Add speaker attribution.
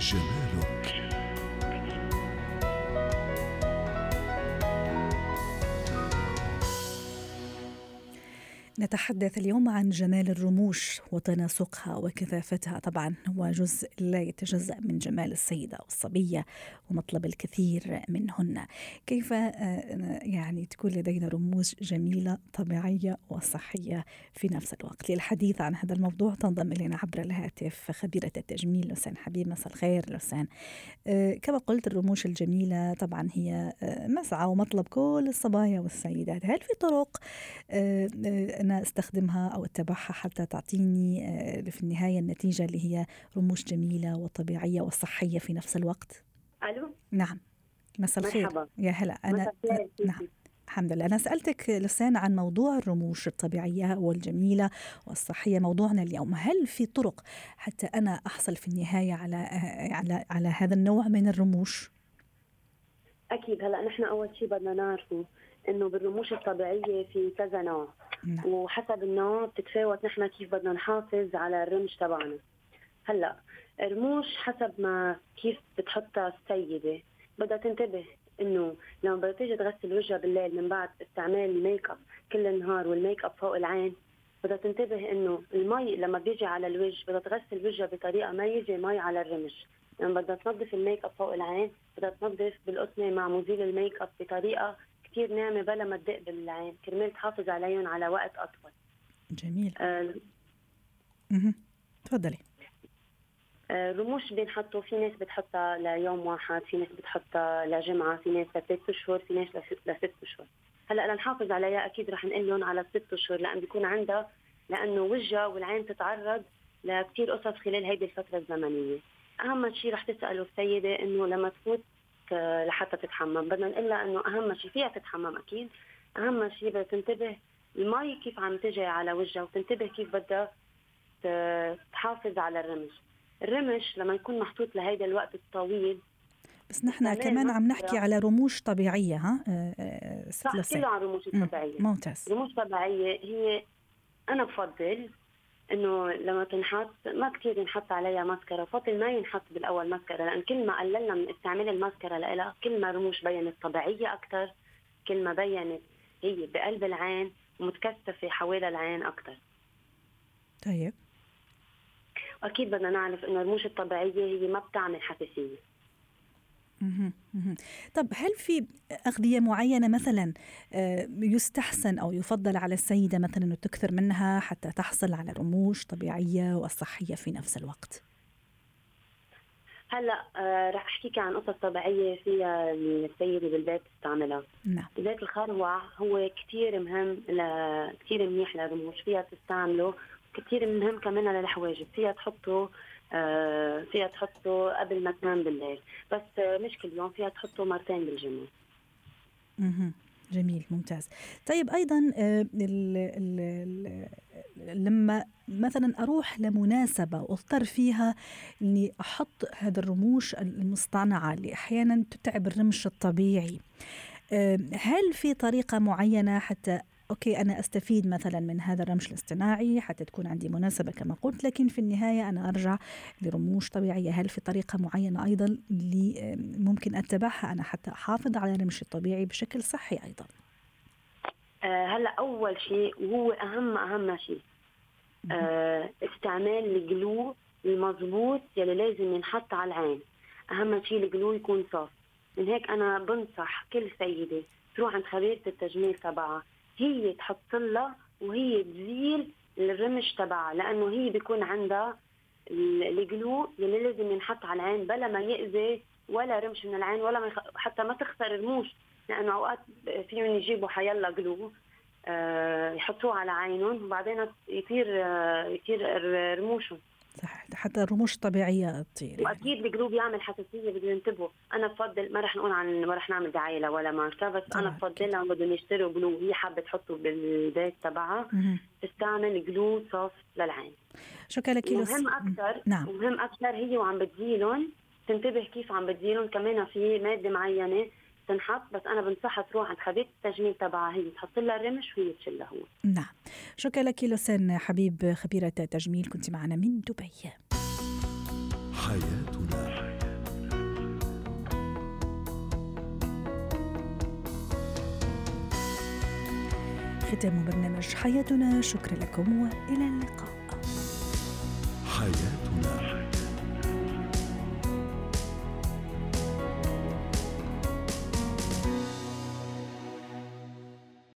Speaker 1: Schimmelung. نتحدث اليوم عن جمال الرموش وتناسقها وكثافتها. طبعا هو جزء لا يتجزأ من جمال السيدة والصبية ومطلب الكثير منهن. كيف آه، يعني تكون لدينا رموش جميلة طبيعية وصحية في نفس الوقت؟ للحديث عن هذا الموضوع تنضم إلينا عبر الهاتف خبيرة التجميل لسان حبيب. مساء الخير لسان آه، كما قلت الرموش الجميلة طبعا هي آه، مسعى ومطلب كل الصبايا والسيدات. هل في طرق أنا أستخدمها أو أتبعها حتى تعطيني آه، في النهاية النتيجة اللي هي رموش جميلة وطبيعية وصحية في نفس الوقت.
Speaker 2: ألو؟
Speaker 1: نعم. مساء الخير. يا هلا. أنا نعم. الحمد لله. أنا سألتك لسان عن موضوع الرموش الطبيعية والجميلة والصحية موضوعنا اليوم. هل في طرق حتى أنا أحصل في النهاية على آه، على على هذا النوع من الرموش؟
Speaker 2: أكيد. هلا نحن أول شيء بدنا نعرفه إنه بالرموش الطبيعية في كذا نوع. نعم. وحسب النوع بتتفاوت نحن كيف بدنا نحافظ على الرمش تبعنا. هلأ رموش حسب ما كيف بتحطها السيدة بدها تنتبه إنه لما بدها تيجي تغسل وجهها بالليل من بعد استعمال الميك أب كل النهار والميك أب فوق العين بدها تنتبه إنه المي لما بيجي على الوجه بدها تغسل وجهها بطريقة ما يجي مي على الرمش. لما يعني بدها تنظف الميك أب فوق العين بدها تنظف بالقطنة مع مزيل الميك أب بطريقة كثير ناعمه بلا ما تدق بالعين كرمال تحافظ عليهم على وقت أطول.
Speaker 1: جميل. آه تفضلي.
Speaker 2: آه رموش بينحطوا في ناس بتحطها ليوم واحد في ناس بتحطها لجمعة في ناس لثلاث أشهر في ناس لست أشهر. هلأ لنحافظ عليها أكيد رح نقول لهم على ست أشهر لأن بيكون عندها لأنه وجهها والعين تتعرض لكثير قصص خلال هيدي الفترة الزمنية. أهم شيء رح تساله السيدة إنه لما تفوت لحتى تتحمم. بدنا نقول لها إنه أهم شيء فيها تتحمم أكيد. أهم شيء بدها تنتبه المي كيف عم تجي على وجهها وتنتبه كيف بدها تحافظ على الرمش. الرمش لما يكون محطوط لهيدا الوقت الطويل
Speaker 1: بس نحن كمان عم نحكي على رموش طبيعية ها؟
Speaker 2: أه, آه، صح كله عن رموش طبيعية.
Speaker 1: ممتاز.
Speaker 2: رموش طبيعية هي أنا بفضل إنه لما تنحط ما كثير ينحط عليها ماسكارا. فضل ما ينحط بالأول ماسكارا لأن كل ما قللنا من استعمال الماسكارا لها كل ما رموش بينت طبيعية أكثر كل ما بينت هي بقلب العين ومتكثفة حوالي العين أكثر
Speaker 1: طيب.
Speaker 2: أكيد بدنا نعرف إنه الرموش الطبيعية هي ما بتعمل حساسية.
Speaker 1: طب هل في أغذية معينة مثلا آه، يستحسن أو يفضل على السيدة مثلا أنه تكثر منها حتى تحصل على رموش طبيعية وصحية في نفس الوقت؟
Speaker 2: هلأ آه رح أحكيك عن قصص طبيعية فيها السيده بالبيت تستعملها
Speaker 1: نعم.
Speaker 2: زيت الخروع هو كثير مهم ل... كثير منيح للرموش فيها تستعمله كثير مهم كمان للحواجب فيها تحطه آه، فيها تحطه قبل ما تنام بالليل. بس مش كل يوم فيها تحطه مرتين بالجمعة
Speaker 1: جميل ممتاز. طيب أيضا آه، ال ال ال لما مثلا أروح لمناسبة وأضطر فيها إني أحط هذا الرموش المصطنعة اللي أحيانا تتعب الرمش الطبيعي آه، هل في طريقة معينة حتى أوكي أنا أستفيد مثلا من هذا الرمش الاصطناعي حتى تكون عندي مناسبة كما قلت لكن في النهاية أنا أرجع لرموش طبيعية. هل في طريقة معينة أيضا اللي ممكن أتبعها؟ أنا حتى أحافظ على الرمش الطبيعي بشكل صحي أيضا.
Speaker 2: آه هلأ أول شيء وهو أهم أهم شيء. آه استعمال الجلو المضبوط يلي لازم ينحط على العين. أهم شيء الجلو يكون صاف من هيك أنا بنصح كل سيدة تروح عند خبيرة التجميل تبعها. هي تحط لها وهي تزيل الرمش تبعها لأنه هي بيكون عندها الجلو اللي لازم ينحط على العين بلا ما يأذي ولا رمش من العين ولا ما يخ... حتى ما تخسر رموش لأنه أوقات فيهم يجيبوا حيلا جلو آه يحطوه على عينهم وبعدين يطير آه يطير رموشهم
Speaker 1: صح حتى الرموش الطبيعية تطير.
Speaker 2: وأكيد الجلوب يعمل حساسية بدهم ينتبهوا بفضل ما رح نقول عن ما رح نعمل دعاية ولا ماركه بس أنا بفضل لهم بدهم يشتروا جلو هي حابة تحطه بالبيت تبعها. تستعمل جلو صوف للعين.
Speaker 1: شكرا لك
Speaker 2: مهم أكثر نعم. مهم أكثر هي وعم بتزيلهم تنتبه كيف عم بتزيلهم كمان في مادة معينة تنحط بس أنا بنصحها تروح عند خبيره التجميل تبعها. هي تحط لها الرمش وهي تشيلها هو
Speaker 1: نعم. شكرا لك لسان حبيب خبيرة تجميل؟ كنت معنا من دبي. حياتنا ختام برنامج حياتنا. شكرا لكم وإلى اللقاء.
Speaker 3: حياتنا